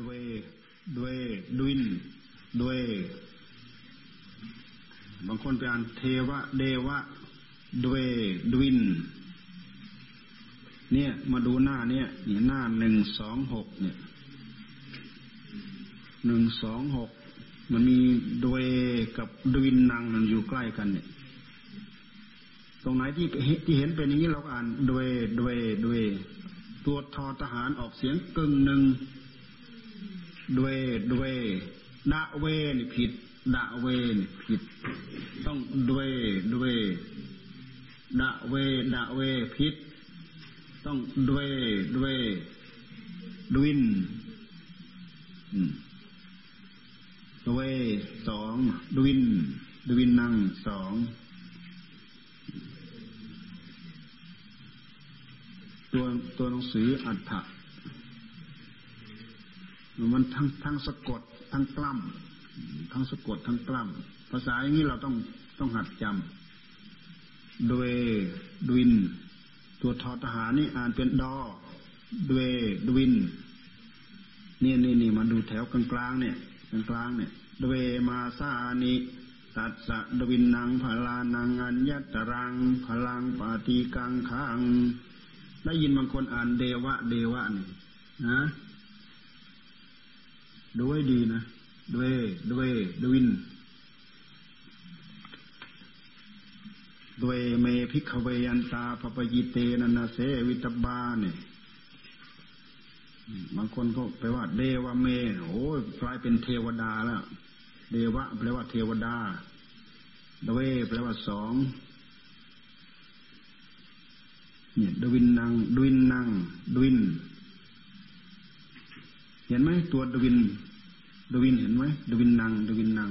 ด้วยด้วยดุนด้วยบางคนไปอ่านเทวะ เดวะด้วยดุนเนี่ย มาดูหน้าเนี่ยนี่หน้าหนึ่งสองหกเนี่ยหนึ่งสองหกมันมีด้วยกับดุนนางมันอยู่ใกล้กันเนี่ย ตรงไหนที่ที่เห็นเป็นอย่างนี้เราก็อ่านด้วยด้วยด้วยตัวทอทหารออกเสียงกึ่งหนึ่ง ด้วยด้วยดะเวนี่ผิดดะเวนี่ผิด ต้องด้วยด้วยดะเวดะเวผิด ต้องด้วยด้วยดวินด้วสองดวินดวินนั่งสองตัวตัวหนังสืออัฏฐะ มันทั้งทั้งสะกด ทั้งกล้ำทั้งสะกดทั้งกล้ำภาษาอย่างนี้เราต้องต้องหัดจำด้วดวิน ตัวทอทหารนี่อ่านเป็นดอด้วดวินนี่นี่นี่มาดูแถวกลางกลางเนี่ยกลางกลางเนี่ยด้วมาซานิตัดสะดวินนังพลานังอัญญตรังพลังปาติกังขังได้ยินบางคนอ่านเดวะ เดวะนี่นะ ดูให้ดีนะด้วยด้วยดวินด้วยเมพิกเวยันตาปปยิเตนันเสวิตบาเนี่ยบางคนก็แปว่าเดวะเมโอ้กลายเป็นเทวดาแล้ว เดวะแปลว่าเทวดาดเวแปลว่าสองเนี่ยดวินนังดวินนังดวิน เห็นไหมตัวดวิน ดวินเห็นไหมดวินนังดวินนัง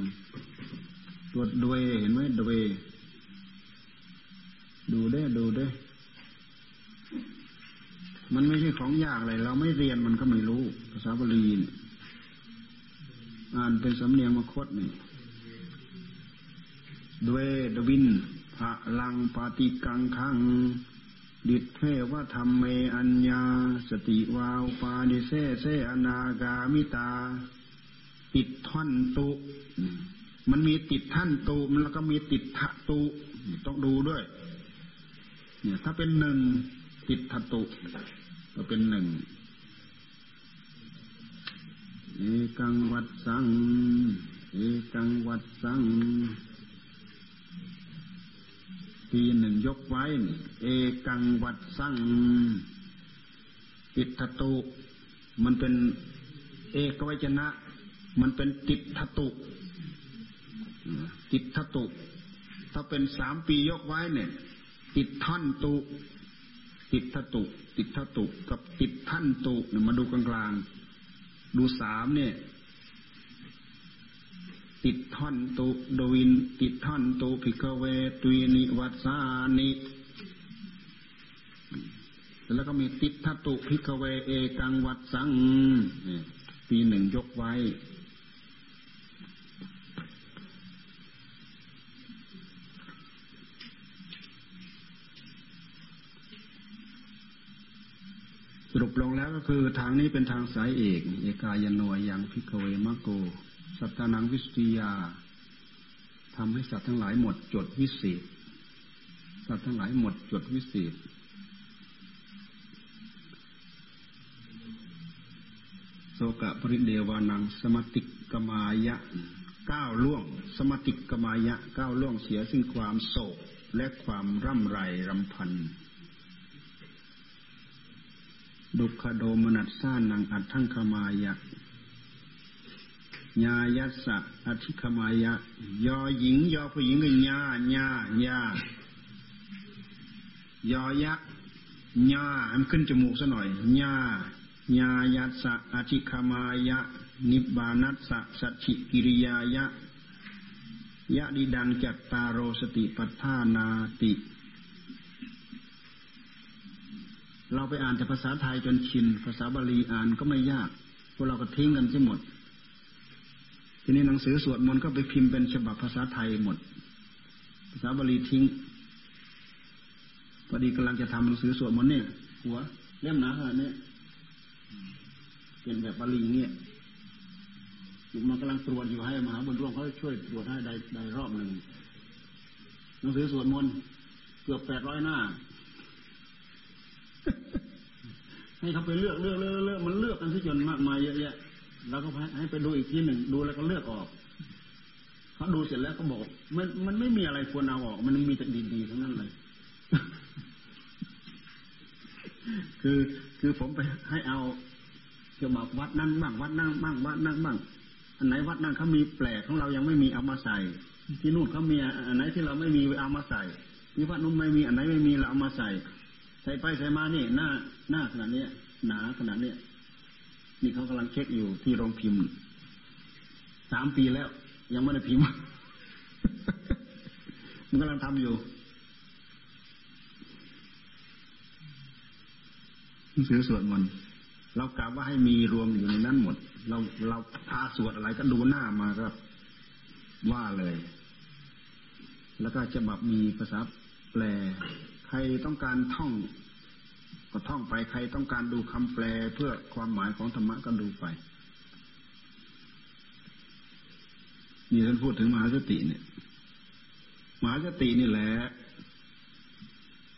ตัวดเวเห็นไหมดเวดูได้ดูได้มันไม่ใช่ของยากอะไรเราไม่เรียนมันก็ไม่รู้ ภาษาบาลีอ่านเป็นสำเนียงมคตนี่ด้วดวินพระลังปาติกังคัง ดิเทวธรรมเมอัญญา สติวาวปาดิเซเซอนากามิตา ติดท่อนตุ มันมีติดท่านตุมันแล้วก็มีติดทะตุ ต้องดูด้วย เนี่ย ถ้าเป็นหนึ่งติดทะตุก็เป็นหนึ่งเอกังวัดสังเอกังวัดสัง ทีหนึ่งยกไว้ เอกังวัดสั่งติทตุ มันเป็นเอกวจนะ มันเป็นติทตุติทตุ ถ้าเป็นสามปียกไว้เนี่ย ติดท่อนตุ ติทตุ ติทตุ กับติดท่านตุเนี่ยมาดูกลางๆดูสามเนี่ย ติดท่อนตุดวินติดท่อนตุพิกเวตุยนิวัสานิแล้วก็มีติดทัตุพิกเวเอกังวัดสังปีหนึ่งยกไว้ สรุปลงแล้วก็คือทางนี้เป็นทางสายเอก เอกายโนยังพิกเวมะโก สัตานังวิสติยาทำให้สัตว์ทั้งหลายหมดจดวิเศษ สัตว์ทั้งหลายหมดจดวิเศษ โสกะปริเดวานัง สมติกมายะก้าวล่วง สมติกมายะก้าวล่วงเสียซึ่งความโศกและความร่ำไรรำพัน ดุขโดมนัสสานังอัตถังคมายะ ญายัสสะอธิคมายะ ยอหญิง ยอผู้หญิงก็ญาญาญายอยักษ์ญาอันขึ้นจมูกซะหน่อยญาญายัสสะอธิคมายะ นิบานัสสะสัจฉิกิริยายะยะดิดังจัตตารโรสติปัฏฐานาติ เราไปอ่านแต่ภาษาไทยจนชิน ภาษาบาลีอ่านก็ไม่ยาก พวกเราก็ทิ้งกันใช่หมด ทีนี้หนังสือสวดมนต์ก็ไปพิมพ์เป็นฉบับภาษาไทยหมด ภาษาบาลีทิ้งพอดีกำลังจะทำหนังสือสวดมนต์เนี่ย หัวเล่มหนาขนาดนี้เป็นแบบบาลีเงี้ยมันกำลังตรวจอยู่ให้มหาบุญร่วงเขาช่วยตรวจให้ได้ได้รอบหนึ่งหนังสือสวดมนต์เกือบแปดร้อยหน้า ให้เขาไปเลือกเลือกเลือกเลือกมันเลือกกันที่จนมากมายเยอะแยะ แล้วก็ให้ไปดูอีกทีหนึ่งดูแล้วก็เลือกออกเขาดูเสร็จแล้วก็บอก มันมันไม่มีอะไรควรเอาออก มันมีแต่ดีๆทั้งนั้นเลย คือคือผมไปให้เอาเกี่ยวกับวัดนั่นบ้างวัดนั่งบ้างวัดนั่งบ้างอันไหนวัดนั่งเขามีแปลกของเรายังไม่มีเอามาใส่ ที่นู่นเขามีอันไหนที่เราไม่มีเอามาใส่ที่วัดนู้นไม่มีอันไหนไม่มีเราเอามาใส่ ใส่ไปใส่มานี่หน้าหน้าขนาดนี้หนาขนาดนี้ นี่เขากำลังเช็คอยู่ที่โรงพิมพ์สามปีแล้ว ยังไม่ได้พิมพ์มันกำลังทำอยู่หนังสือสวดมนต์เรากล่าวว่าให้มีรวมอยู่ในนั้นหมด เราเราพาสวดอะไรก็ดูหน้ามาก็ว่าเลย แล้วก็จะแบบมีภาษาแปล ใครต้องการท่อง ก็ท่องไปใครต้องการดูคำแปลเพื่อความหมายของธรรมะก็ดูไปนี่ท่านพูดถึงมหาสติเนี่ยมหาสตินี่แหละ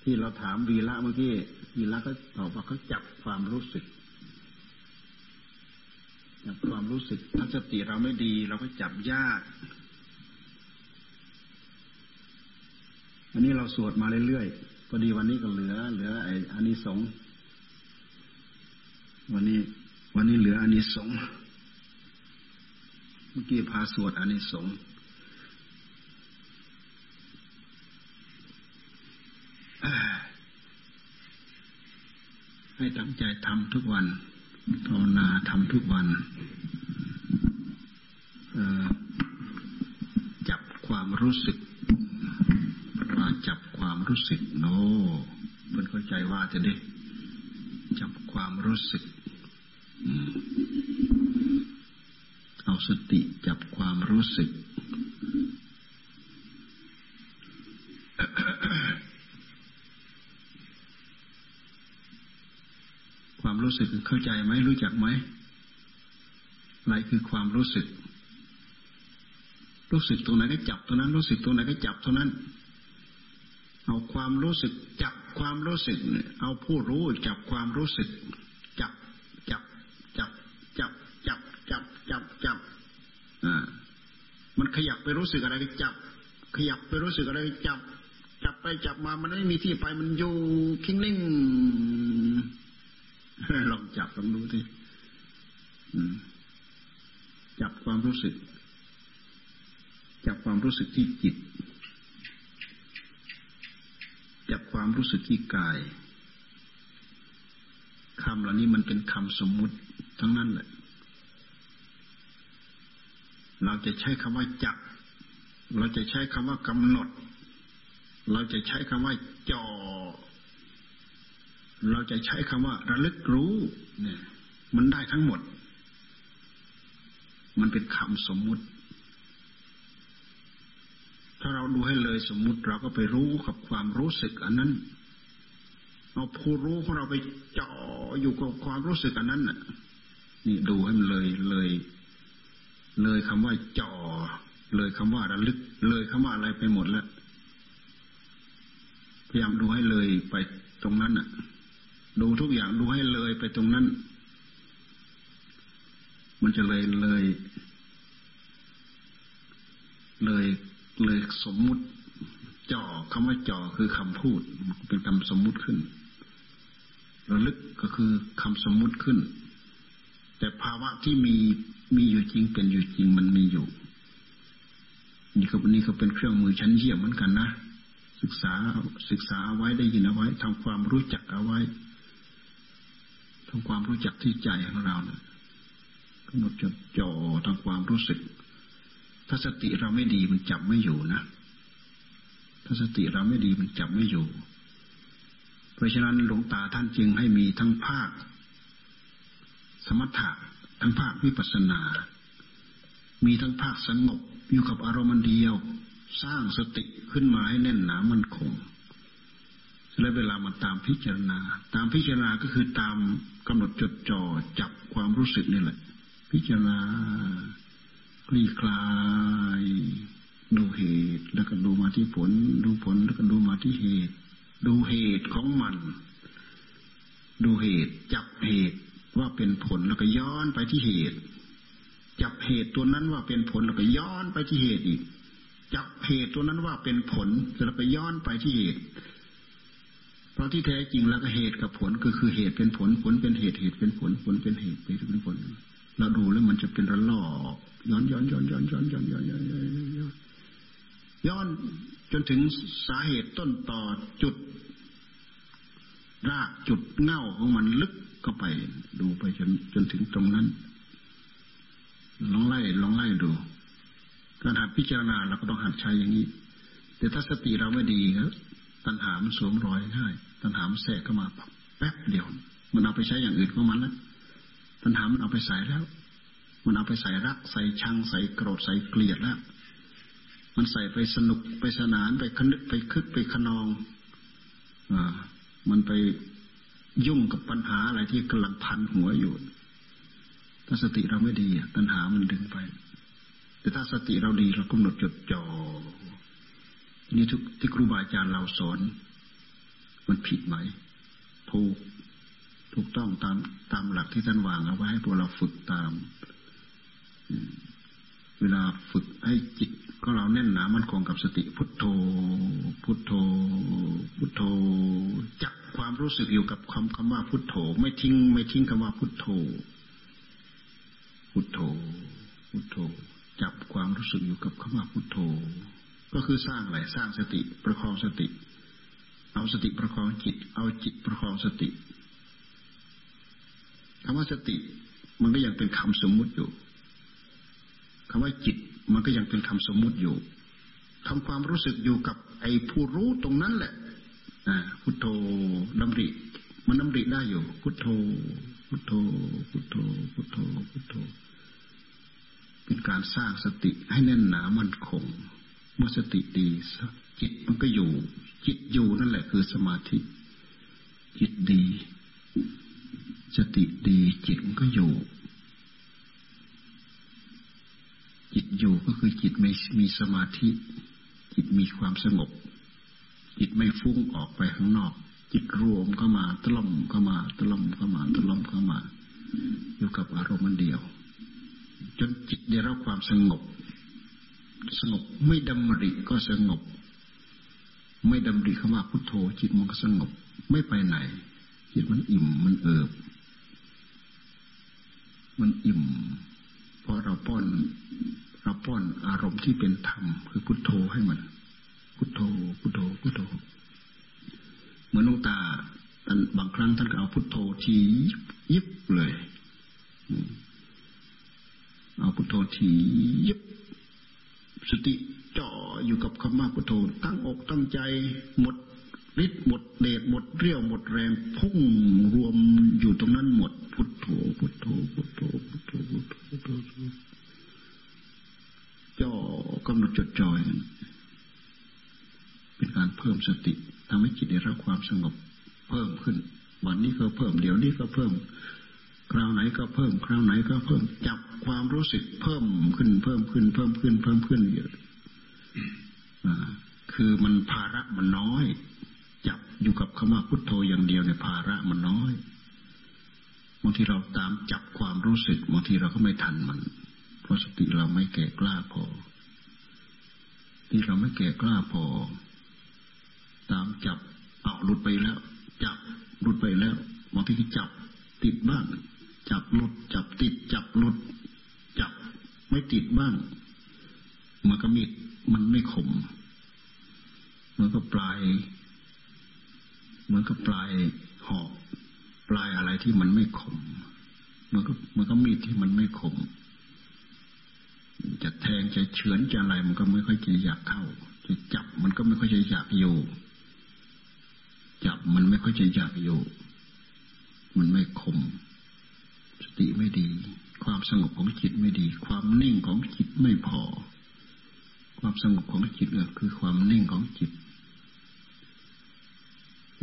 ที่เราถามวีละเมื่อกี้วีละก็ตอบว่าเขาจับความรู้สึกจับความรู้สึกถ้าสติเราไม่ดี เราก็จับยากอันนี้เราสวดมาเรื่อยๆ พอดีวันนี้ก็เหลือ เหลือไอ้อานิสงส์วันนี้ วันนี้เหลืออานิสงส์เมื่อกี้พาสวดอานิสงส์ให้ตั้งใจทำทุกวันภาวนาทำทุกวันจับความรู้สึก ความรู้สึกโน้เพื่อนเข้าใจว่าจะได้จับความรู้สึกเอาสติจับความรู้สึก ความรู้สึกเข้าใจไหมรู้จักไหมอะไรคือความรู้สึก รู้สึกตรงไหนก็จับตรงนั้น รู้สึกตรงไหนก็จับตรงนั้น เอาความรู้สึกจับความรู้สึก เอาผู้รู้จับความรู้สึก จับจับจับจับจับจับจับจับอ่ามันขยับไปรู้สึกอะไรก็จับ ขยับไปรู้สึกอะไรก็จับ จับไปจับมามันไม่มีที่ไปมันอยู่คิงนิ่งลองจับลองดูที่จับความรู้สึก จับความรู้สึกที่จิต จับ ความรู้สึกที่กายคำเหล่านี้มันเป็นคำสมมุติทั้งนั้นแหละ เราจะใช้คำว่าจับ เราจะใช้คำว่ากำหนด เราจะใช้คำว่าจ่อ เราจะใช้คำว่า ระลึกรู้ เนี่ย มันได้ทั้งหมด มันเป็นคำสมมุติ ถ้าเราดูให้เลยสมมุติเราก็ไปรู้กับความรู้สึกอันนั้น เอาผู้รู้ของเราไปจ่ออยู่กับความรู้สึกอันนั้นน่ะ นี่ดูให้มันเลยเลย เลยคำว่าจ่อ เลยคำว่าระลึก เลยคำว่าอะไรไปหมดแล้วพยายามดูให้เลยไปตรงนั้นน่ะ ดูทุกอย่างดูให้เลยไปตรงนั้น มันจะเลยเลยเลย สมมุติจ่อคำว่าจ่อคือคำพูดเป็นคำสมมุติขึ้นระลึกก็คือคำสมมุติขึ้น แต่ภาวะที่มีมีอยู่จริงเป็นอยู่จริงมันมีอยู่ นี่ก็นี่ก็เป็นเครื่องมือชั้นเยี่ยมเหมือนกันนะศึกษาศึกษาเอาไว้ได้ยินเอาไว้ทำความรู้จักเอาไว้ทำความรู้จักที่ใจของเราเนี่ยกำหนดจดจ่อทำความรู้สึก ถ้าสติเราไม่ดีมันจับไม่อยู่นะ ถ้าสติเราไม่ดีมันจับไม่อยู่ เพราะฉะนั้นหลวงตาท่านจึงให้มีทั้งภาค สมถะทั้งภาควิปัสนา มีทั้งภาคสงบอยู่กับอารมณ์เดียว สร้างสติขึ้นมาให้แน่นหนามันคงและเวลามาตามพิจารณา ตามพิจารณาก็คือตามกำหนดจดจ่อจับความรู้สึกนี่แหละ พิจารณา คลี่คลาย ดูเหตุ แล้วก็ดูมาที่ผล ดูผลแล้วก็ดูมาที่เหตุ ดูเหตุของมัน ดูเหตุ จับเหตุว่าเป็นผลแล้วก็ย้อนไปที่เหตุ จับเหตุตัวนั้นว่าเป็นผลแล้วก็ย้อนไปที่เหตุอีก จับเหตุตัวนั้นว่าเป็นผลแล้วก็ย้อนไปที่เหตุเพราะที่แท้จริงแล้วก็เหตุกับผลก็คือเหตุเป็นผลผลเป็นเหตุเหตุเป็นผลผลเป็นเหตุเหตุเป็นผล เราดูแล้วมันจะเป็นระลอกย้อนย้อนย้อนย้อนย้อนย้อนย้อนย้อนย้อนย้อนจนถึงสาเหตุต้นต่อจุด รากจุดเง่าของมันลึกเข้าไป ดูไปจนจนถึงตรงนั้นลองไล่ลองไล่ดูการหัดพิจารณาเราก็ต้องหัดใช้อย่างนี้ แต่ถ้าสติเราไม่ดีครับตัณหามันสวมรอยง่ายตัณหามันแทรกเข้ามาแป๊บเดียว มันเอาไปใช้อย่างอื่นของมันแล้ว ตัณหามันเอาไปใส่แล้ว มันเอาไปใส่รัก ใส่ชัง ใส่โกรธ ใส่เกลียดแล้ว มันใส่ไปสนุกไปสนานไปคนึกไปคึกไปขนองอ่ามันไปยุ่งกับปัญหาอะไรที่กำลังพันหัวอยู่ ถ้าสติเราไม่ดีปัญหามันดึงไป แต่ถ้าสติเราดีเรากำหนดจดจ่อ นี่ทุกที่ครูบาอาจารย์เราสอน มันผิดไหมถูก ถูกต้องตามตามหลักที่ท่านวางเอาไว้ให้พวกเราฝึกตามเวลาฝึกให้จิตก็เราแน่นหนามันคงกับสติพุทโธ พุทโธ พุทโธ จับความรู้สึกอยู่กับคำคำว่าพุทโธ ไม่ทิ้ง ไม่ทิ้งคำว่าพุทโธ พุทโธ พุทโธ จับความรู้สึกอยู่กับคำว่าพุทโธ ก็คือสร้างอะไรสร้างสติประคองสติ เอาสติประคองจิต เอาจิตประคองสติ คำว่าสติมันก็ยังเป็นคำสมมุติอยู่คำว่าจิตมันก็ยังเป็นคำสมมุติอยู่ทำความรู้สึกอยู่กับไอ้ผู้รู้ตรงนั้นแหละพุทโธดำริ มันดำริได้อยู่ พุทโธ พุทโธ พุทโธ พุทโธ พุทโธ เป็นการสร้างสติให้แน่นหนามั่นคง เมื่อสติดีจิตมันก็อยู่ จิตอยู่นั่นแหละคือสมาธิ จิตดี สติดีจิตมันก็อยู่ จิตอยู่ก็คือจิตไม่มีสมาธิ จิตมีความสงบ จิตไม่ฟุ้งออกไปข้างนอก จิตรวมเข้ามาตล่อมเข้ามาตล่อมเข้ามาตล่อมเข้ามา อยู่กับอารมณ์เดียว จนจิตได้รับความสงบ สงบไม่ดำริก็สงบ ไม่ดำริเข้ามาพุทโธ จิตมันก็สงบไม่ไปไหนจิตมันอิ่มมันเอิบ มันอิ่มเพราะเราป้อนเราป้อนอารมณ์ที่เป็นธรรมคือพุทโธให้มัน พุทโธพุทโธพุทโธ เหมือนลงตาท่านบางครั้งท่านก็เอาพุทโธทียิบเลยเอาพุทโธทียิบสติจ่ออยู่กับคำว่าพุทโธตั้งอกตั้งใจหมด ฤทธิ์หมดเดชหมดเรี่ยวหมดแรงพุ่งรวมอยู่ตรงนั้นหมด พุทโธพุทโธพุทโธพุทโธพุทโธพุทโธจ่อกำหนดจดจ่อยเป็นการเพิ่มสติทำให้จิตได้รับความสงบเพิ่มขึ้น วันนี้ก็เพิ่มเดี๋ยวนี้ก็เพิ่ม คราวไหนก็เพิ่ม คราวไหนก็เพิ่มจับความรู้สึกเพิ่มขึ้นเพิ่มขึ้น เพิ่มขึ้น เพิ่มขึ้นเยอะคือมันภาระมันน้อย จับอยู่กับคำว่าพุทโธอย่างเดียวในภาระมันน้อยบางทีเราตามจับความรู้สึกบางทีเราก็ไม่ทันมัน เพราะสติเราไม่แก่กล้าพอ ที่เราไม่แก่กล้าพอ ตามจับเอาหลุดไปแล้ว จับหลุดไปแล้วบางทีก็จับติดบ้าง จับหลุด จับติด จับหลุด จับไม่ติดบ้าง มันก็มีดมันไม่ขมมันก็ปลาย เหมือนกับปลายหอกปลายอะไรที่มันไม่คมมันก็มันก็มีดที่มันไม่คม จะแทงจะเฉือนจะอะไรมันก็ไม่ค่อยจะอยากเข้า จะจับมันก็ไม่ค่อยจะอยากอยู่ จับมันไม่ค่อยจะอยากอยู่ มันไม่คม สติไม่ดี ความสงบของจิตไม่ดี ความนิ่งของจิตไม่พอ ความสงบของจิตก็คือความนิ่งของจิต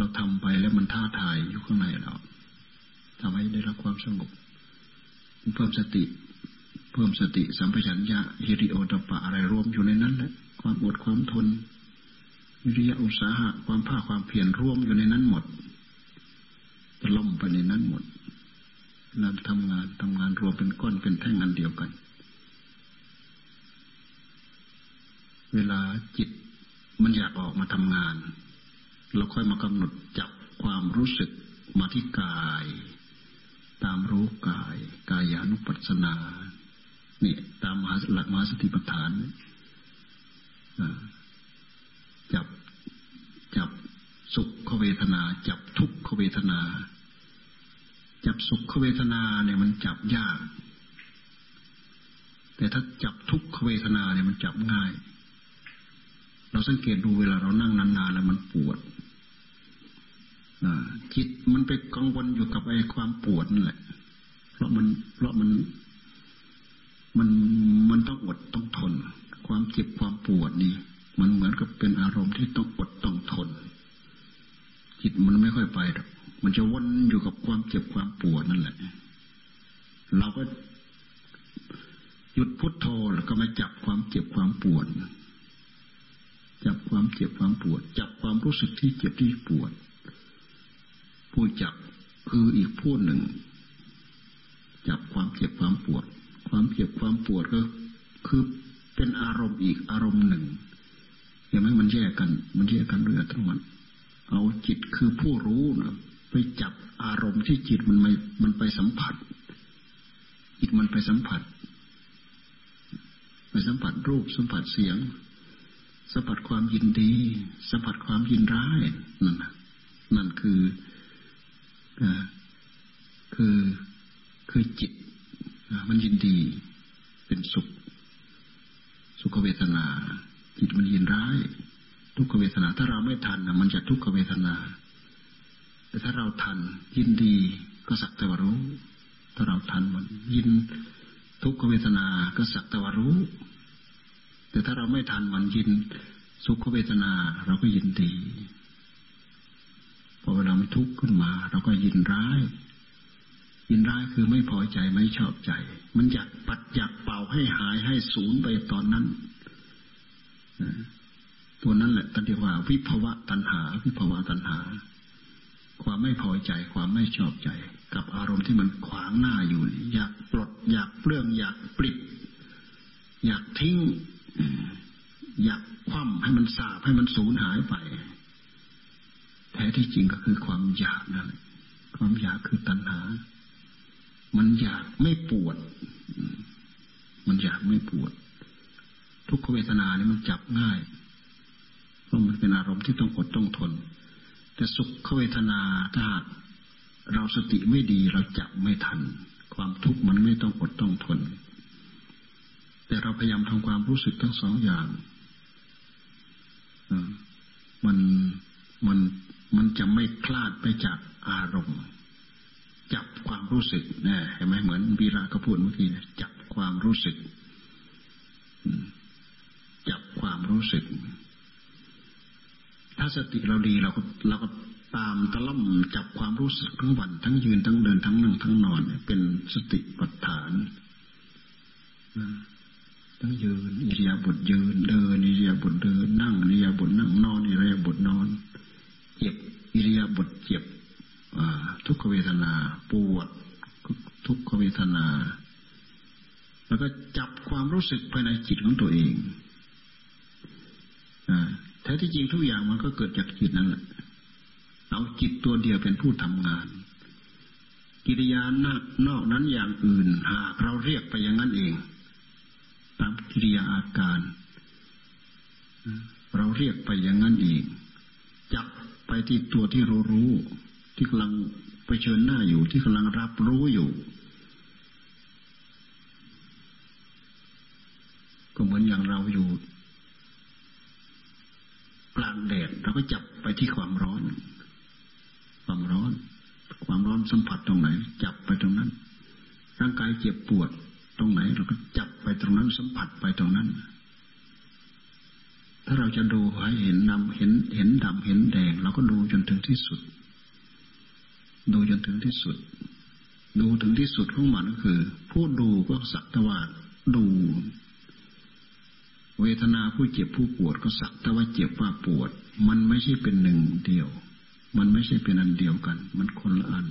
เราทำไปแล้วมันท้าทายอยู่ข้างในเราทำให้ได้รับความสงบเพิ่มสติ เพิ่มสติสัมปชัญญะฮิริโอตปะอะไรรวมอยู่ในนั้นแหละความอดความทนวิริยะอุตสาหะความภาคความเพียรร่วมอยู่ในนั้นหมดล่มไปในนั้นหมดนำทำงานทำงานรวมเป็นก้อนเป็นแท่งอันเดียวกัน เวลาจิตมันอยากออกมาทำงาน เราค่อยมากำหนดจับความรู้สึกมาที่กาย ตามรู้กาย กายานุปัสสนาเนี่ยตามหลักมหาสติปัฏฐานจับจับสุขเวทนา จับทุกขเวทนา จับสุขเวทนาเนี่ยมันจับยาก แต่ถ้าจับทุกขเวทนาเนี่ยมันจับง่าย เราสังเกตดูเวลาเรานั่งนานๆแล้วมันปวด จิตมันไปกังวลอยู่กับไอ้ความปวดนั่นแหละ เพราะมัน เพราะมัน มัน มันต้องอดต้องทน ความเจ็บความปวดนี่ มันเหมือนกับเป็นอารมณ์ที่ต้องอดต้องทน จิตมันไม่ค่อยไปหรอก มันจะวนอยู่กับความเจ็บความปวดนั่นแหละ เราก็หยุดพุทโธแล้วก็มาจับความเจ็บความปวด จับความเจ็บความปวด จับความรู้สึกที่เจ็บที่ปวด ผู้จับคืออีกผู้หนึ่ง จับความเจ็บความปวด ความเจ็บความปวดก็คือเป็นอารมณ์อีกอารมณ์หนึ่งเห็นไหมมันแยกกัน มันแยกกันด้วยอัตโนมัติเอาจิตคือผู้รู้นะไปจับอารมณ์ที่จิตมันไม่มันไปสัมผัส จิตมันไปสัมผัส ไปสัมผัสรูปสัมผัสเสียง สัมผัสความยินดี สัมผัสความยินร้ายนั่นนั่นคือ คือคือจิตมันยินดีเป็นสุข สุขเวทนา จิตมันยินร้าย ทุกขเวทนา ถ้าเราไม่ทันนะมันจะทุกขเวทนา แต่ถ้าเราทันยินดีก็สักแต่ว่ารู้ ถ้าเราทันมันยินทุกขเวทนา ก็สักแต่ว่ารู้ แต่ถ้าเราไม่ทันมันยินสุขเวทนา เราก็ยินดี พอเวลามันทุกข์ขึ้นมา เราก็ยินร้าย ยินร้ายคือไม่พอใจไม่ชอบใจ มันอยากปัดอยากเป่าให้หายให้สูญไปตอนนั้นตัวนั้นแหละตันเรียว่า วิภวะตัณหา วิภวะตัณหา ความไม่พอใจ ความไม่ชอบใจ กับอารมณ์ที่มันขวางหน้าอยู่ อยากปลด อยากเปลื้อง อยากปลิด อยากทิ้ง อยากคว่ำให้มันสาบให้มันสูญหายไป แท้ที่จริงก็คือความอยากนั่นแหละความอยากคือตัณหา มันอยากไม่ปวด มันอยากไม่ปวด ทุกขเวทนาเนี่ยมันจับง่าย เพราะมันเป็นอารมณ์ที่ต้องอดต้องทน แต่สุขเวทนาถ้าเราสติไม่ดีเราจับไม่ทัน ความทุกข์มันไม่ต้องอดต้องทน แต่เราพยายามทำความรู้สึกทั้งสองอย่างมันมัน มันจะไม่คลาดไปจากอารมณ์ จับความรู้สึกนะเห็นไหมเหมือนวีระก็พูดเมื่อกี้จับความรู้สึกจับความรู้สึก ถ้าสติเราดีเราก็เราก็ตามตะล่อมจับความรู้สึกทั้งวันทั้งยืนทั้งเดินทั้งนั่งทั้งนอน เป็นสติปัฏฐานทั้งยืนอิริยาบถยืนเดินอิริยาบถเดินนั่งอิริยาบถนั่งนอนอิริยาบถนอน เจ็บอิริยาบถเจ็บทุกขเวทนาปวดทุกขเวทนา แล้วก็จับความรู้สึกภายในจิตของตัวเองแท้ที่จริงทุกอย่างมันก็เกิดจากจิตนั่นแหละเอาจิตตัวเดียวเป็นผู้ทำงาน กิริยานนอกนั้นอย่างอื่น หากเราเรียกไปอย่างนั้นเอง ตามกิริยาอาการ เราเรียกไปอย่างนั้นเอง ที่ตัวที่รู้รู้ ที่กำลังไปเชิญหน้าอยู่ ที่กำลังรับรู้อยู่ ก็เหมือนอย่างเราอยู่กลางแดดเราก็จับไปที่ความร้อน ความร้อน ความร้อนสัมผัสตรงไหน จับไปตรงนั้น ร่างกายเจ็บปวด ตรงไหน เราก็จับไปตรงนั้น สัมผัสไปตรงนั้น ถ้าเราจะดูให้เห็นดำเห็นเห็นดำเห็นแดงเราก็ดูจนถึงที่สุด ดูจนถึงที่สุด ดูถึงที่สุดของมันก็คือ ผู้ดูก็สักแต่ว่าดู เวทนาผู้เจ็บผู้ปวดก็สักแต่ว่าเจ็บว่าปวด มันไม่ใช่เป็นหนึ่งเดียว มันไม่ใช่เป็นอันเดียวกัน มันคนละอัน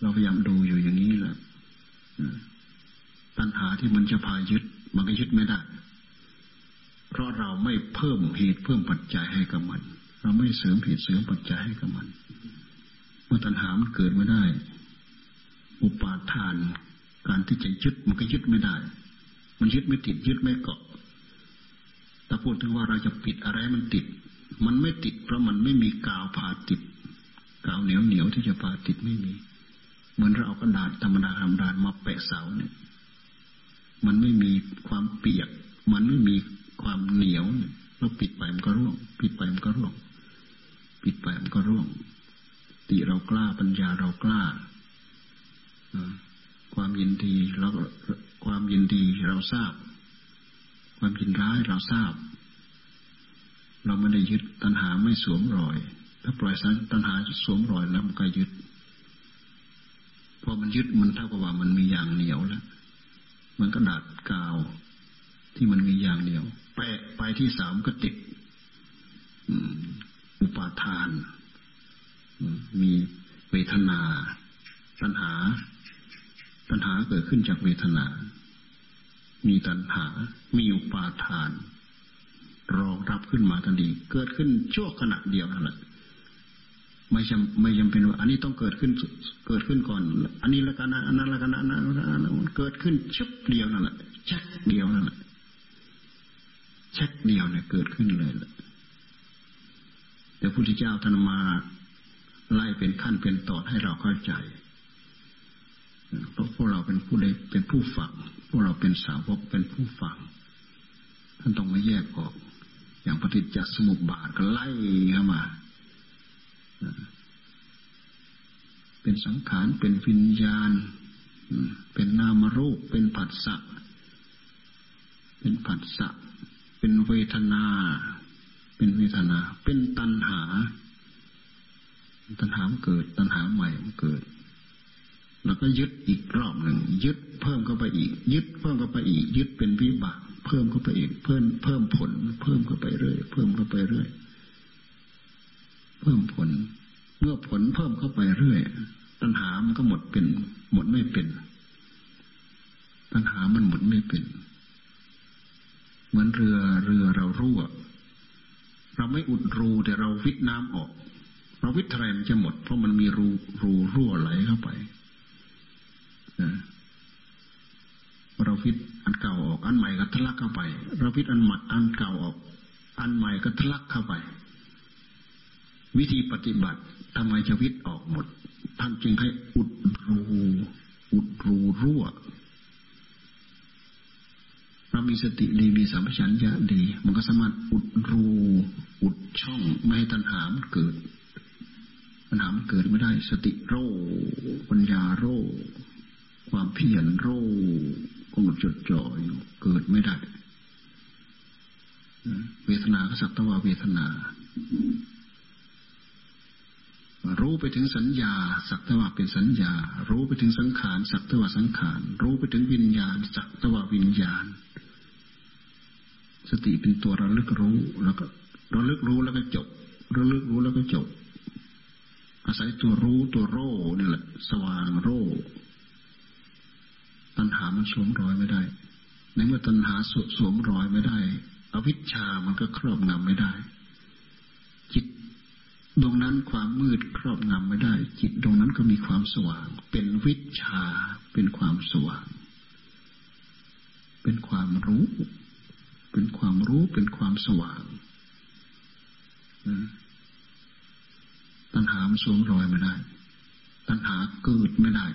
เราพยายามดูอยู่อย่างนี้แหละปัญหาที่มันจะพายึด มันก็ยึดไม่ได้ เพราะเราไม่เพิ่มเหตุเพิ่มปัจจัยให้กับมัน เราไม่เสริมเหตุเสริมปัจจัยให้กับมัน เมื่อตัณหามันเกิดไม่ได้ อุปาทาน การที่จะยึดมันก็ยึดไม่ได้ มันยึดไม่ติดยึดไม่เกาะแต่พูดถึงว่าเราจะปิดอะไรมันติด มันไม่ติด เพราะมันไม่มีกาวพาติด กาวเหนียวเหนียวที่จะพาติดไม่มี เหมือนเราเอากระดาษธรรมดาธรรมดามาแปะเสาเนี่ย มันไม่มีความเปียก มันไม่มี ความเหนียวเนี่ยเราปิดไปมันก็ร่วง ปิดไปมันก็ร่วง ปิดไปมันก็ร่วงติเรากล้าปัญญาเรากล้าความยินดีเราความยินดีเราทราบ ความยินร้ายเราทราบ เราไม่ได้ยึดตัณหาไม่สวมรอย ถ้าปล่อยสันตัณหาสวมรอยแล้วมันก็ยึดพอมันยึดมันเท่ากับว่ามันมีอย่างเหนียวแล้วมันก็ดาดกาวที่มันมีอย่างเดียว แปะไปที่สามก็ติดอุปาทาน มีเวทนาตัณหาตัณหาเกิดขึ้นจากเวทนา มีตัณหา มีอุปาทาน รองรับขึ้นมาทันทีเกิดขึ้นชั่วขณะเดียวนั่นแหละไม่จำไม่จำเป็นว่า อันนี้ต้องเกิดขึ้น เกิดขึ้นก่อน อันนี้ละกันอันนั้นละกันอันนั้นมันเกิดขึ้นชุบเดียวนั่นแหละชักเดียวนั่นแหละ ชักเดียวเนี่ยเกิดขึ้นเลยแหละแต่พระพุทธเจ้าท่านมาไล่เป็นขั้นเป็นตอนให้เราเข้าใจเพราะพวกเราเป็นผู้ใดเป็นผู้ฟังพวกเราเป็นสาวกเป็นผู้ฟังท่านต้องมาแยกออก อย่างปฏิจจสมุปบาทก็ไล่เข้ามาเป็นสังขารเป็นวิญญาณเป็นนามรูปเป็นผัสสะเป็นผัสสะ เป็นเวทนา เป็นเวทนา เป็นตัณหา ตัณหาเกิด ตัณหาใหม่มันเกิด แล้วก็ยึดอีกรอบหนึ่ง ยึดเพิ่มเข้าไปอีก ยึดเพิ่มเข้าไปอีก ยึดเป็นวิบาก เพิ่มเข้าไปอีก เพิ่มเพิ่มผล เพิ่มเข้าไปเรื่อย เพิ่มเข้าไปเรื่อย เพิ่มผล เมื่อผลเพิ่มเข้าไปเรื่อย ตัณหามันก็หมดเป็น หมดไม่เป็น ตัณหามันหมดไม่เป็น เหมือนเรือเรือเรารั่ว เราไม่อุดรูแต่เราวิทน้ำออก เราวิทอะไรมันจะหมด เพราะมันมีรูรูรั่วไหลเข้าไปเราวิทอันเก่าออก อันใหม่ก็ทะลักเข้าไป เราวิทอันใหม่อันเก่าออก อันใหม่ก็ทะลักเข้าไป วิธีปฏิบัติทำไมจะวิตออกหมด ท่านจึงให้อุดรู อุดรูรั่ว มีสติดีมีสัมปชัญญะดี มันก็สามารถอุดรูอุดช่องไม่ให้ตัณหามเกิดปัญหามันเกิดไม่ได้ สติโรปัญญาโรความเพียรโรกำหนดจดจ่ออยู่เกิดไม่ได้เวทนาก็สักตวาเวทนา รู้ไปถึงสัญญา สักตว่าเป็นสัญญา รู้ไปถึงสังขาร สักตว่าสังขาร รู้ไปถึงวิญญาณ สักตว่าวิญญาณ สติเป็นตัวระลึกรู้แล้วก็ระลึกรู้แล้วก็จบระลึกรู้แล้วก็จบ อาศัยตัวรู้ตัวโร่นี่แหละ สว่างโร่ตัณหามันสวมรอยไม่ได้ ในเมื่อตัณหาสวมรอยไม่ได้ อวิชชามันก็ครอบงำไม่ได้ จิตดวงนั้นความมืดครอบงำไม่ได้ จิตดวงนั้นก็มีความสว่าง เป็นวิชาเป็นความสว่าง เป็นความรู้ เป็นความรู้เป็นความสว่างตัณหามันสวมรอยไม่ได้ ตัณหาเกิดไม่ได้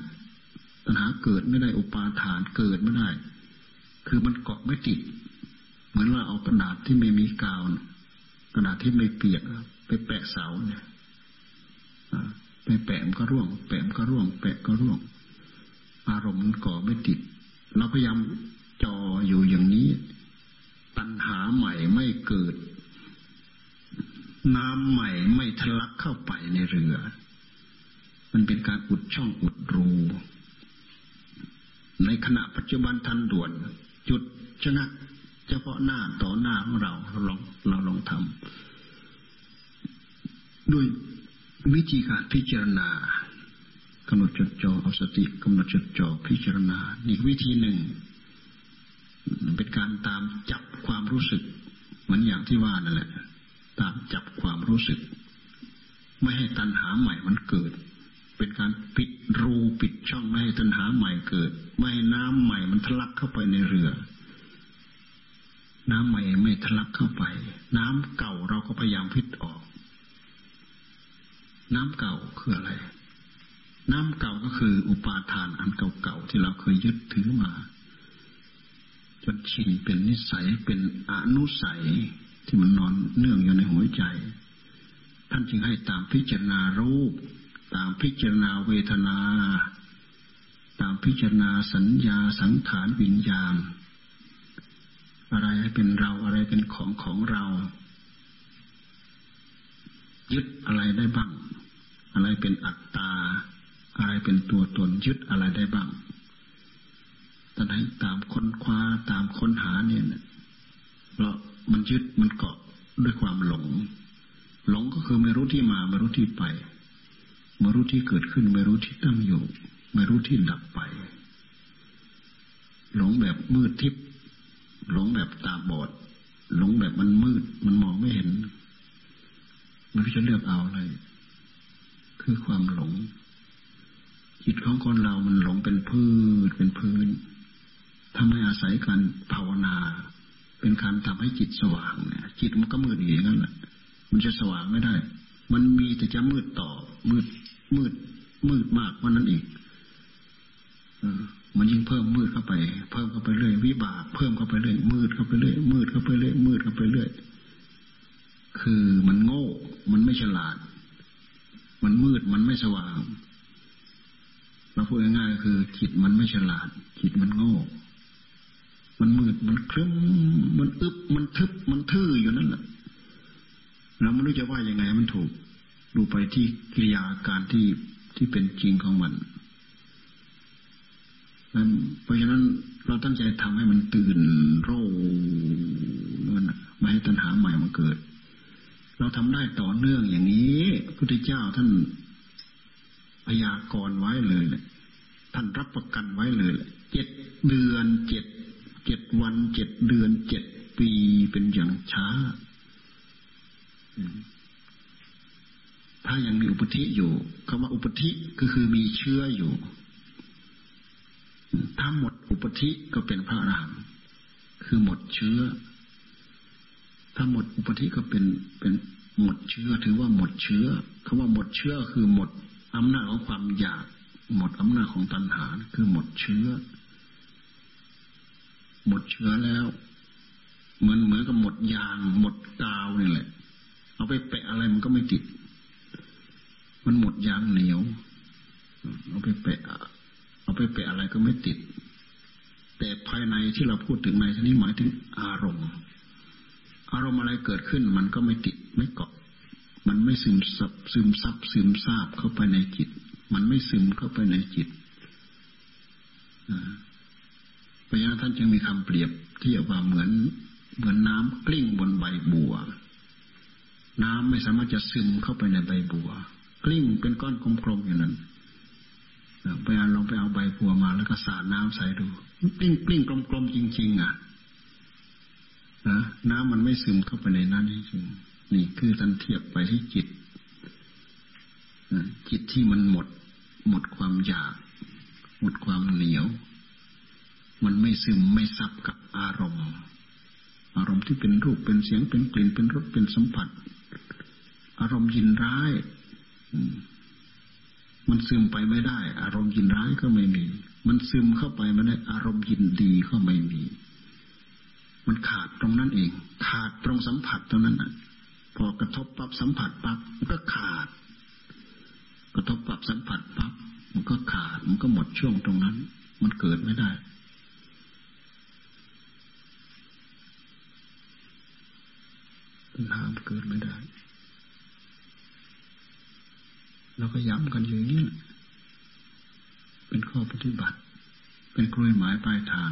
ตัณหาเกิดไม่ได้อุปาทานเกิดไม่ได้ คือมันเกาะไม่ติด เหมือนว่าเอากระดาษที่ไม่มีกาวกระดาษที่ไม่เปียกไปแปะเสาเนี่ยไปแปะมันก็ร่วง แปะมันก็ร่วง แปะก็ร่วง อารมณ์มันก่อไม่ติด เราพยายามจออยู่อย่างนี้ ตัณหาใหม่ไม่เกิด น้ำใหม่ไม่ทะลักเข้าไปในเรือ มันเป็นการอุดช่องอุดรู ในขณะปัจจุบันทันด่วน จุดชนะเฉพาะหน้าต่อหน้าของเราเราลองเราลองทำด้วยวิธีการพิจารณากำหนดจดจ่อเอาสติกำหนดจดจ่อพิจารณาอีกวิธีหนึ่ง เป็นการตามจับความรู้สึก เหมือนอย่างที่ว่านั่นแหละ ตามจับความรู้สึก ไม่ให้ตัณหาใหม่มันเกิด เป็นการปิดรูปิดช่องไม่ให้ตัณหาใหม่เกิด ไม่ให้น้ำใหม่มันทะลักเข้าไปในเรือ น้ำใหม่ไม่ทะลักเข้าไป น้ำเก่าเราก็พยายามพิดออก น้ำเก่าคืออะไร น้ำเก่าก็คืออุปาทานอันเก่าๆที่เราเคยยึดถือมา จนชินเป็นนิสัยเป็นอนุสัยที่มันนอนเนื่องอยู่ในหัวใจ ท่านจึงให้ตามพิจารณารูป ตามพิจารณาเวทนา ตามพิจารณาสัญญาสังขารวิญญาณ อะไรเป็นเราอะไรเป็นของของเรา ยึดอะไรได้บ้าง อะไรเป็นอัตตา อะไรเป็นตัวตนยึดอะไรได้บ้าง นนั้นตามค้นคว้าตามค้นหาเนี่ยเรามันยึดมันเกาะด้วยความหลง หลงก็คือไม่รู้ที่มาไม่รู้ที่ไป ไม่รู้ที่เกิดขึ้น ไม่รู้ที่ตั้งอยู่ ไม่รู้ที่ดับไป หลงแบบมืดทิพย์หลงแบบตาบอด หลงแบบมันมืด มันมองไม่เห็นไม่รู้จะเลือกเอาอะไร คือความหลง จิตของคนเรามันหลงเป็นพื้นเป็นพื้น ทำให้อาศัยการภาวนา เป็นการทำให้จิตสว่างเนี่ยจิตมันก็มืดอย่างนั้นแหละมันจะสว่างไม่ได้ มันมีแต่จะมืดต่อ มืดมืดมืดมากว่านั้นอีกมันยิ่งเพิ่มมืดเข้าไป เพิ่มเข้าไปเรื่อยวิบากเพิ่มเข้าไปเรื่อยมืดเข้าไปเรื่อยมืดเข้าไปเรื่อยมืดเข้าไปเรื่อยคือมันโง่ มันไม่ฉลาด มันมืดมันไม่สว่างเราพูดง่ายๆคือจิตมันไม่ฉลาด จิตมันโง่ มันมืด มันครึ้ม มันอึบ มันทึบ มันทื่ออยู่นั่นแหละเราไม่รู้จะว่ายังไงมันถูก ดูไปที่กิริยาการที่ที่เป็นจริงของมันนั้นเพราะฉะนั้นเราตั้งใจทำให้มันตื่นโรนั่นไม่ให้ตัณหาใหม่มาเกิด เราทำได้ต่อเนื่องอย่างนี้พุทธเจ้าท่านพยากรณ์ไว้เลยเลยท่านรับประกันไว้เลยเจ็ดเดือนเจ็ด เจ็ดวันเจ็ดเดือนเจ็ดปีเป็นอย่างช้า ถ้ายังมีอุปธิอยู่คำว่าอุปธิก็คือมีเชื้ออยู่ ถ้าหมดอุปธิก็เป็นพระรามคือหมดเชื้อ ถ้าหมดอุปธิก็เป็นเป็นหมดเชื้อ ถือว่าหมดเชื้อคำว่าหมดเชื้อคือหมดอำนาจของความอยาก หมดอำนาจของตัณหา คือหมดเชื้อ หมดเชื้อแล้ว เหมือนเหมือนกับหมดยาง หมดกาวนี่แหละ เอาไปแปะอะไรมันก็ไม่ติด มันหมดยางเหนียว เอาไปแปะ เอาไปแปะอะไรก็ไม่ติด แต่ภายในที่เราพูดถึงในที่นี้หมายถึงอารมณ์ อารมณ์อะไรเกิดขึ้น มันก็ไม่ติดไม่เกาะ มันไม่ซึมซับซึมซับซึมซาบเข้าไปในจิต มันไม่ซึมเข้าไปในจิตเพราะฉะนั้นท่านจึงมีคำเปรียบเทียบว่าเหมือน เหมือนน้ำกลิ้งบนใบบัว น้ำไม่สามารถจะซึมเข้าไปในใบบัว กลิ้งเป็นก้อนกลมๆอย่างนั้นไปเอาลองไปเอาใบบัวมาแล้วก็สาดน้ำใส่ดูกลิ้งกลิ้งกลมๆจริง ๆ อะนะน้ำมันไม่ซึมเข้าไปในนั้นจริงนี่คือท่านเทียบไปที่จิตจิตที่มันหมด หมดความอยาก หมดความเหนียว มันไม่ซึมไม่ซับกับอารมณ์ อารมณ์ที่เป็นรูปเป็นเสียงเป็นกลิ่นเป็นรสเป็นสัมผัส อารมณ์ยินร้ายมันซึมไปไม่ได้ อารมณ์ยินร้ายก็ไม่มี มันซึมเข้าไปไม่ได้ อารมณ์ยินดีก็ไม่มี มันขาดตรงนั้นเอง ขาดตรงสัมผัสตรงนั้นอะ พอกระทบปั๊บสัมผัสปั๊บมันก็ขาด กระทบปั๊บสัมผัสปั๊บมันก็ขาด มันก็หมดช่วงตรงนั้น มันเกิดไม่ได้ ปัญหาเกิดไม่ได้เราก็ย้ำกันอย่างนี้เป็นข้อปฏิบัติ เป็นกล้วยหมายปลายทาง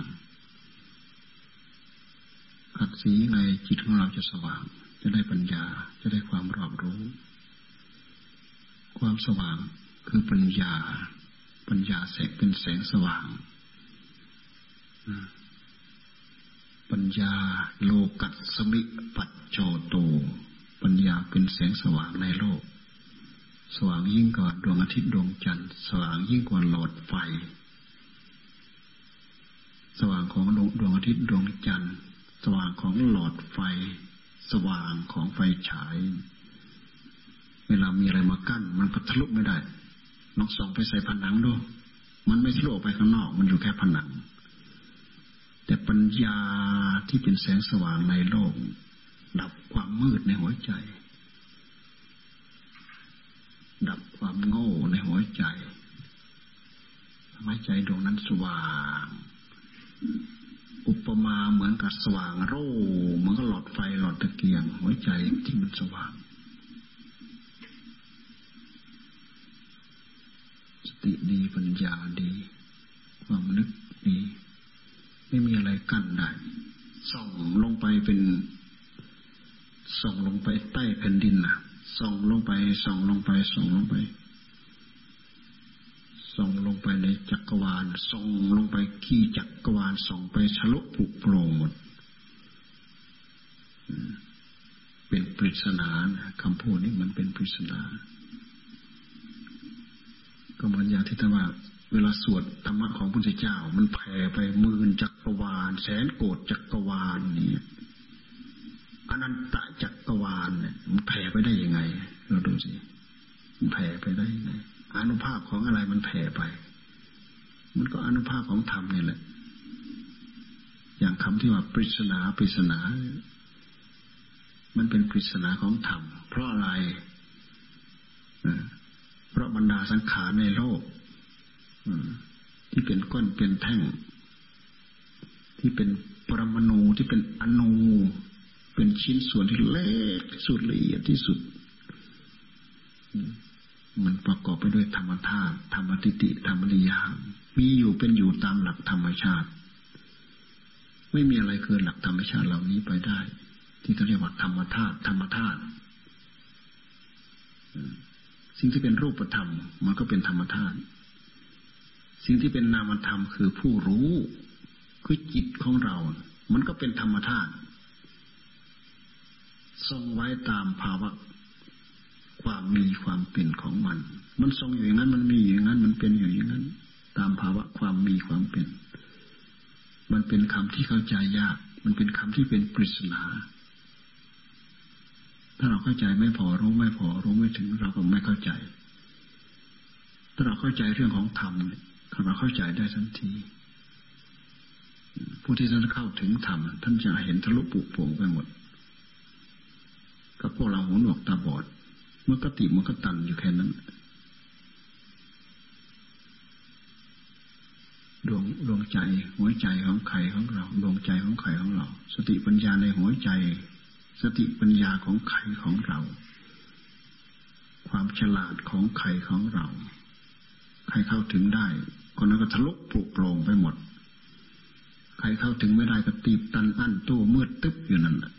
ขัดสีไงจิตของเราจะสว่าง จะได้ปัญญา จะได้ความรอบรู้ ความสว่างคือปัญญา ปัญญาแสงเป็นแสงสว่างปัญญาโลกัสมิปัจโจโต ปัญญาเป็นแสงสว่างในโลก สว่างยิ่งกว่าดวงอาทิตย์ดวงจันทร์ สว่างยิ่งกว่าหลอดไฟ สว่างของดวงอาทิตย์ดวงจันทร์ สว่างของหลอดไฟ สว่างของไฟฉาย เวลามีอะไรมากั้น มันก็ทะลุไม่ได้ลองส่องไปใส่ผนังดูมันไม่ทะลุออกไปข้างนอก มันอยู่แค่ผนัง แต่ปัญญาที่เป็นแสงสว่างในโลก ดับความมืดในหัวใจ ดับความโง่ในหัวใจทำให้ใจดวงนั้นสว่าง อุปมาเหมือนกับสว่างโร่เหมือนกับหลอดไฟหลอดตะเกียง หัวใจที่มันสว่าง สติดีปัญญาดี ความนึกดี ไม่มีอะไรกั้นได้ส่องลงไปเป็น ส่องลงไปใต้แผ่นดินนะส่องลงไปส่องลงไปส่องลงไปส่องลงไปในจักรวาลส่องลงไปขี้จักรวาลส่องไปทะลุปุโปร่งหมดเป็นปริศนาคำพูดนี้มันเป็นปริศนาก็เหมือนอย่างที่ท่านว่า เวลาสวดธรรมะของพระพุทธเจ้า มันแผ่ไปหมื่นจักรวาล แสนโกดจักรวาลนี่ อนันตจักรวาลเนี่ยมันแผ่ไปได้ยังไง เราดูสิมันแผ่ไปได้ยังไงอนุภาพของอะไรมันแผ่ไป มันก็อนุภาพของธรรมนี่แหละ อย่างคำที่ว่าปริศนาปริศนา มันเป็นปริศนาของธรรม เพราะอะไรเพราะบรรดาสังขารในโลกที่เป็นก้อนเป็นแท่ง ที่เป็นปรมาณูที่เป็นอนู เป็นชิ้นส่วนที่เล็กที่สุดละเอียดที่สุด มันประกอบไปด้วยธรรมธาตุธรรมติติธรรมนิยามมีอยู่เป็นอยู่ตามหลักธรรมชาติ ไม่มีอะไรเกินหลักธรรมชาติเหล่านี้ไปได้ ที่เขาเรียกว่าธรรมธาตุธรรมธาตุสิ่งที่เป็นรูปธรรม มันก็เป็นธรรมธาตุสิ่งที่เป็นนามธรรมคือผู้รู้ คือจิตของเรา มันก็เป็นธรรมธาตุ ทรงไว้ตามภาวะความมีความเป็นของมัน มันทรงอยู่อย่างนั้น มันมีอยู่อย่างนั้น มันเป็นอยู่อย่างนั้น ตามภาวะความมีความเป็น มันเป็นคำที่เข้าใจยาก มันเป็นคำที่เป็นปริศนา ถ้าเราเข้าใจไม่พอรู้ไม่พอรู้ไม่ถึงเราก็ไม่เข้าใจ ถ้าเราเข้าใจเรื่องของธรรมเนี่ยเราเข้าใจได้ทันที ผู้ที่ท่านเข้าถึงธรรมท่านจะเห็นทะลุปุโปร่งไปหมด กับพวกเราหูหนวกตาบอดเมื่อกติมันก็ตันอยู่แค่นั้น ดวงดวงใจหัวใจของใครของเรา ดวงใจของใครของเรา สติปัญญาในหัวใจ สติปัญญาของใครของเรา ความฉลาดของใครของเรา ใครเข้าถึงได้ คนนั้นก็ทะลุปลุกโปร่งไปหมด ใครเข้าถึงไม่ได้ก็ตีบตันอั้นตู้มืดตึ๊บอยู่นั่นแหละ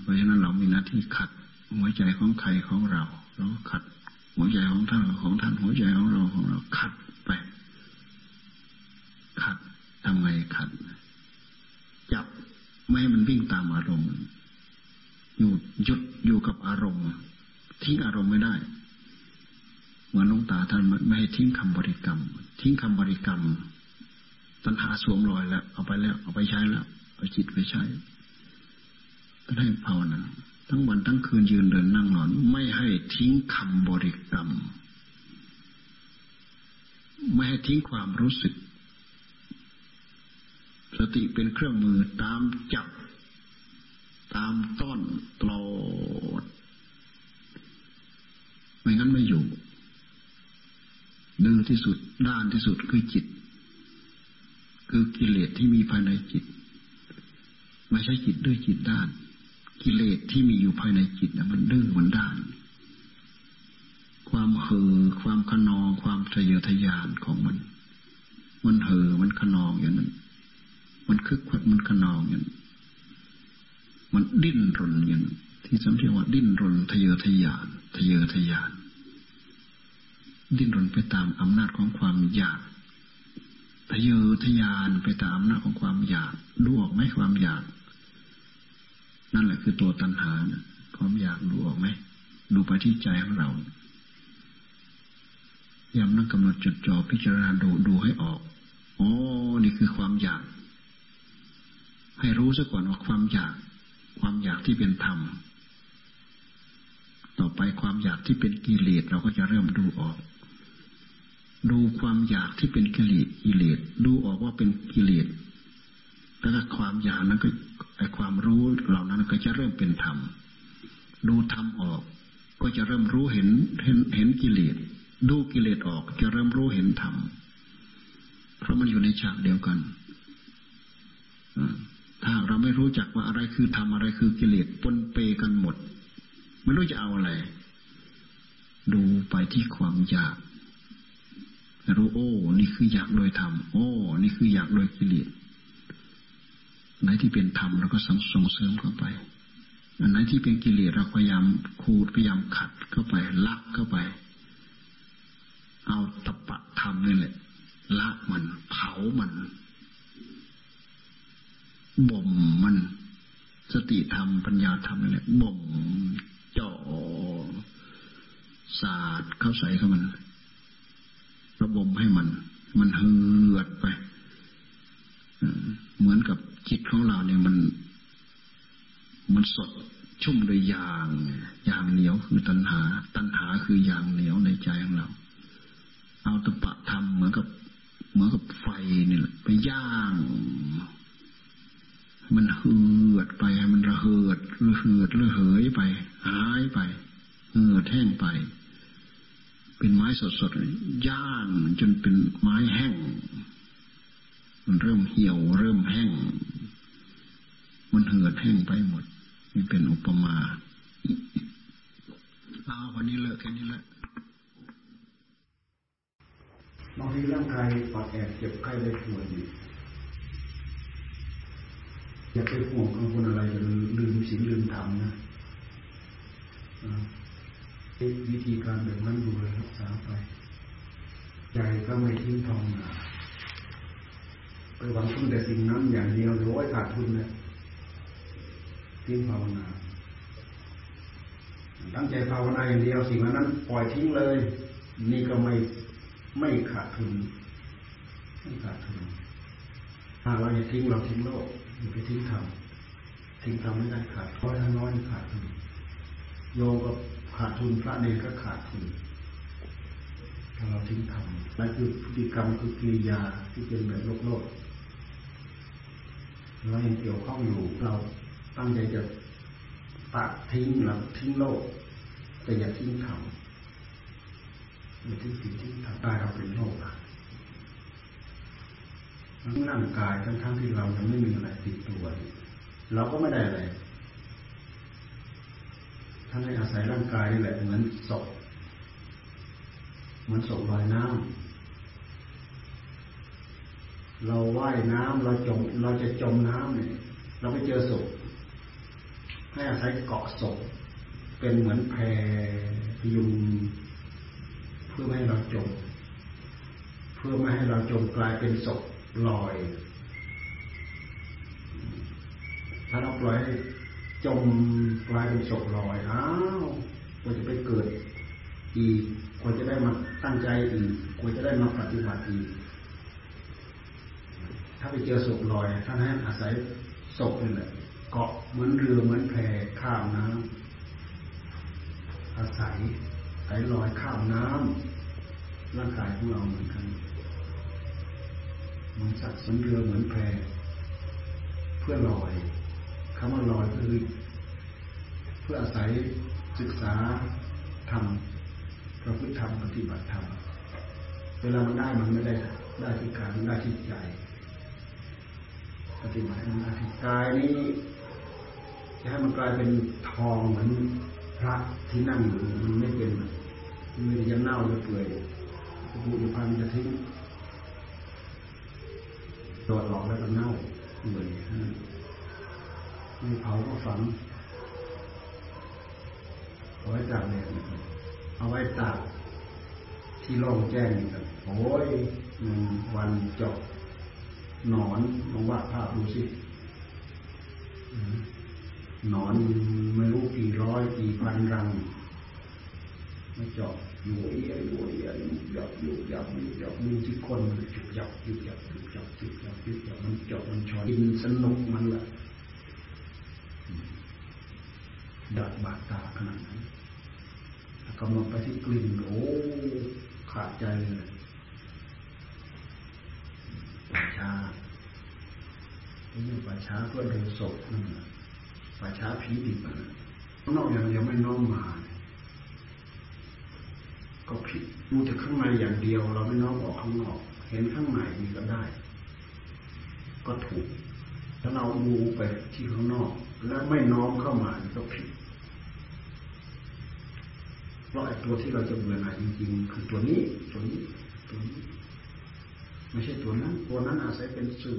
เพราะฉะนั้นเรามีหน้าที่ขัดหัวใจของใครของเรา เราขัดหัวใจของท่านของท่านหัวใจของเราของเราขัดไป ขัดทำไงขัด จับไม่ให้มันวิ่งตามอารมณ์อยู่หยุดอยู่กับอารมณ์ทิ้งอารมณ์ไม่ได้เหมือนลงตาท่านไม่ให้ทิ้งคำบริกรรม ทิ้งคำบริกรรม ตัณหาสวมรอยแล้ว เอาไปแล้ว เอาไปใช้แล้วเอาจิตไปใช้ ให้ภาวนาทั้งวันทั้งคืนยืนเดินนั่งนอน ไม่ให้ทิ้งคำบริกรรม ไม่ให้ทิ้งความรู้สึก สติเป็นเครื่องมือตามจับ ตามต้นตลอดไม่งั้นไม่อยู่ดื้อที่สุดด้านที่สุดคือจิต คือกิเลสที่มีภายในจิต ไม่ใช่จิตดื้อจิตด้าน กิเลสที่มีอยู่ภายในจิตนะมันดื้อมันด้าน ความเห่อความขนอง ความทะเยอทะยานของมัน มันเห่อมันขนองอย่างนั้น มันคึกคักมันขนองอย่างนั้นมันดิ้นรนอย่างนั้นที่สำเรียกว่าดิ้นรนทะเยอทะยานทะเยอทะยาน ดิ้นรนไปตามอำนาจของความอยากทะเยอทะยานไปตามอำนาจของความอยากดูออกไหมความอยาก นั่นแหละคือตัวตัณหานะความอยากดูออกไหมดูไปที่ใจของเรายามนั่งกำหนดจดจ่อพิจารณาดูดูให้ออกอ๋อนี่คือความอยาก ให้รู้ซะก่อนว่าความอยาก ความอยากที่เป็นธรรม ต่อไปความอยากที่เป็นกิเลสเราก็จะเริ่มดูออก ดูความอยากที่เป็นกิเลสกิเลสดูออกว่าเป็นกิเลสแล้วก็ความอยากนั้นก็ ไอความรู้เหล่านั้นก็จะเริ่มเป็นธรรม ดูธรรมออก ก็จะเริ่มรู้เห็นเห็นเห็นกิเลส ดูกิเลสออกจะเริ่มรู้เห็นธรรม เพราะมันอยู่ในฉากเดียวกัน ถ้าเราไม่รู้จักว่าอะไรคือธรรมอะไรคือกิเลสปนเปกันหมด ไม่รู้จะเอาอะไร ดูไปที่ความอยากรู้โอ้ นี่คืออยากโดยธรรม โอ้ นี่คืออยากโดยกิเลส ไหนที่เป็นธรรมเราก็ส่งเสริมเข้าไป อันไหนที่เป็นกิเลสเราพยายามขูดพยายามขัดเข้าไปลักเข้าไป เอาตปะธรรมนี่แหละละมันเผามันบ่มมัน สติธรรมปัญญาธรรมนี่แหละบ่มจ่อสาดเข้าใส่เข้ามันระบมให้มัน มันเหือดไป เหมือนกับจิตของเราเนี่ยมัน มันสดชุ่มด้วยยางยางเหนียวคือตัณหา ตัณหาคือยางเหนียวในใจของเรา เอาตะปะทำเหมือนกับ เหมือนกับไฟเนี่แหละไปย่าง มันเหือดไปมันระเหิดระเหิดระเหยไป หายไปเหือดแห้งไป เป็นไม้สดๆย่างจนเป็นไม้แห้ง มันเริ่มเหี่ยว เริ่มแห้ง มันเหือดแห้งไปหมดนี่เป็นอุปมาเอาวันนี้เลิกแค่นี้แหละบางทีร่างกายปอดแอบเจ็บไข้ได้ป่วยอยู่อย่าไปห่วงกังวลอะไรจนลืมสิ่งลืมธรรมนะวิธีการแบบนั้นดูเลยรักษาไป ใจก็ไม่ทิ้งทองนะ ไปหวังพึ่งแต่สิ่งนั้นอย่างเดียวหรือว่าขาดทุนเนี่ยทิ้งภาวนาตั้งใจภาวนาอย่างเดียวสิ่งนั้น ปล่อยทิ้งเลย นี่ก็ไม่ไม่ขาดทุนไม่ขาดทุนถ้าเราจะทิ้งเราทิ้งโลกอย่าไปทิ้งทำทิ้งทำไม่ได้ขาดเพราะถ้าน้อยขาดทุนโยก็ขาดทุนพระเนรก็ขาดทุนถ้าเราทิ้งทำนั่นคือพฤติกรรมคือกิริยาที่เป็นแบบโลกโลก เรายังเกี่ยวข้องอยู่ เราตั้งใจจะตัดทิ้งเราทิ้งโลก แต่อย่าทิ้งธรรมอย่าทิ้งสิ่งที่ทำได้เราเป็นโลกอะร่างกายทั้งทั้งที่เรายังไม่มีอะไรติดตัวเราก็ไม่ได้อะไรท่านให้อาศัยร่างกายนี่แหละเหมือนศพเหมือนศพลอยน้ำ เราว่ายน้ำเราจม เราจะจมน้ำเนี่ยเราไปเจอศพให้อาศัยเกาะศพเป็นเหมือนแพยุงเพื่อไม่ให้เราจม เพื่อไม่ให้เราจมกลายเป็นศพลอย ถ้าเราปล่อยให้จมกลายเป็นศพลอยอ้าวกว่าจะไปเกิดอีกกว่าจะได้มาตั้งใจอีกกว่าจะได้มาปฏิบัติอีก ถ้าไปเจอศพลอยท่านให้อาศัยศพนี่แหละเกาะเหมือนเรือเหมือนแพข้ามน้ำอาศัยอาศัยลอยข้ามน้ำร่างกายของเราเหมือนกันมันสัตว์สันเรือเหมือนแพเพื่อลอยคำว่าลอยก็คือเพื่ออาศัยศึกษาทำประพฤติธรรมปฏิบัติธรรมเวลามันได้มันไม่ได้ได้ที่การมันได้ที่ใจ ปฏิบัติหน้าที่กายนี้จะให้มันกลายเป็นทองเหมือนพระที่นั่งอยู่มันไม่เป็นมันมีจะเน่าจะเปื่อยบุญพันจะทิ้งโดดออกแล้วก็เน่าเปื่อยมีเผาก็ฝังเอาไว้ตากแดดเอาไว้ตากที่โล่งแจ้งครับโอ้ยหนึ่งวันจบ หนอนลองวาดภาพดูสิหนอนไม่รู้กี่ร้อยกี่พันรังไม่จบอยู่เอียอยู่เอียอยู่หยับอยู่หยับอยู่หยับดูที่คนจุกหยับจุกหยับจุกหยับจุกหยับจุกหยับมันจบมันชอยกินสนุกมันละดัดบาดตาขนาดนั้นแล้วกำลังไปที่กลิ่นโอ้ขาดใจเลย ป่าช้านี่ป่าช้าเพื่อดูศพนั่นแหละป่าช้าผีดิบนะข้านอกอย่างเดียวไม่น้อมมา ก็ผิดดูแต่ข้างในอย่างเดียว เราไม่น้อมออกข้างนอก เห็นข้างในนี่ก็ได้ ก็ถูกถ้าเราดูไปที่ข้างนอก แล้วไม่น้อมเข้ามาก็ผิดเพราะไอ้ตัวที่เราจะเบื่อหน่ายจริง ๆ คือตัวนี้ตัวนี้ตัวนี้ ไม่ใช่ตัวนั้น ตัวนั้นอาศัยเป็นสื่อ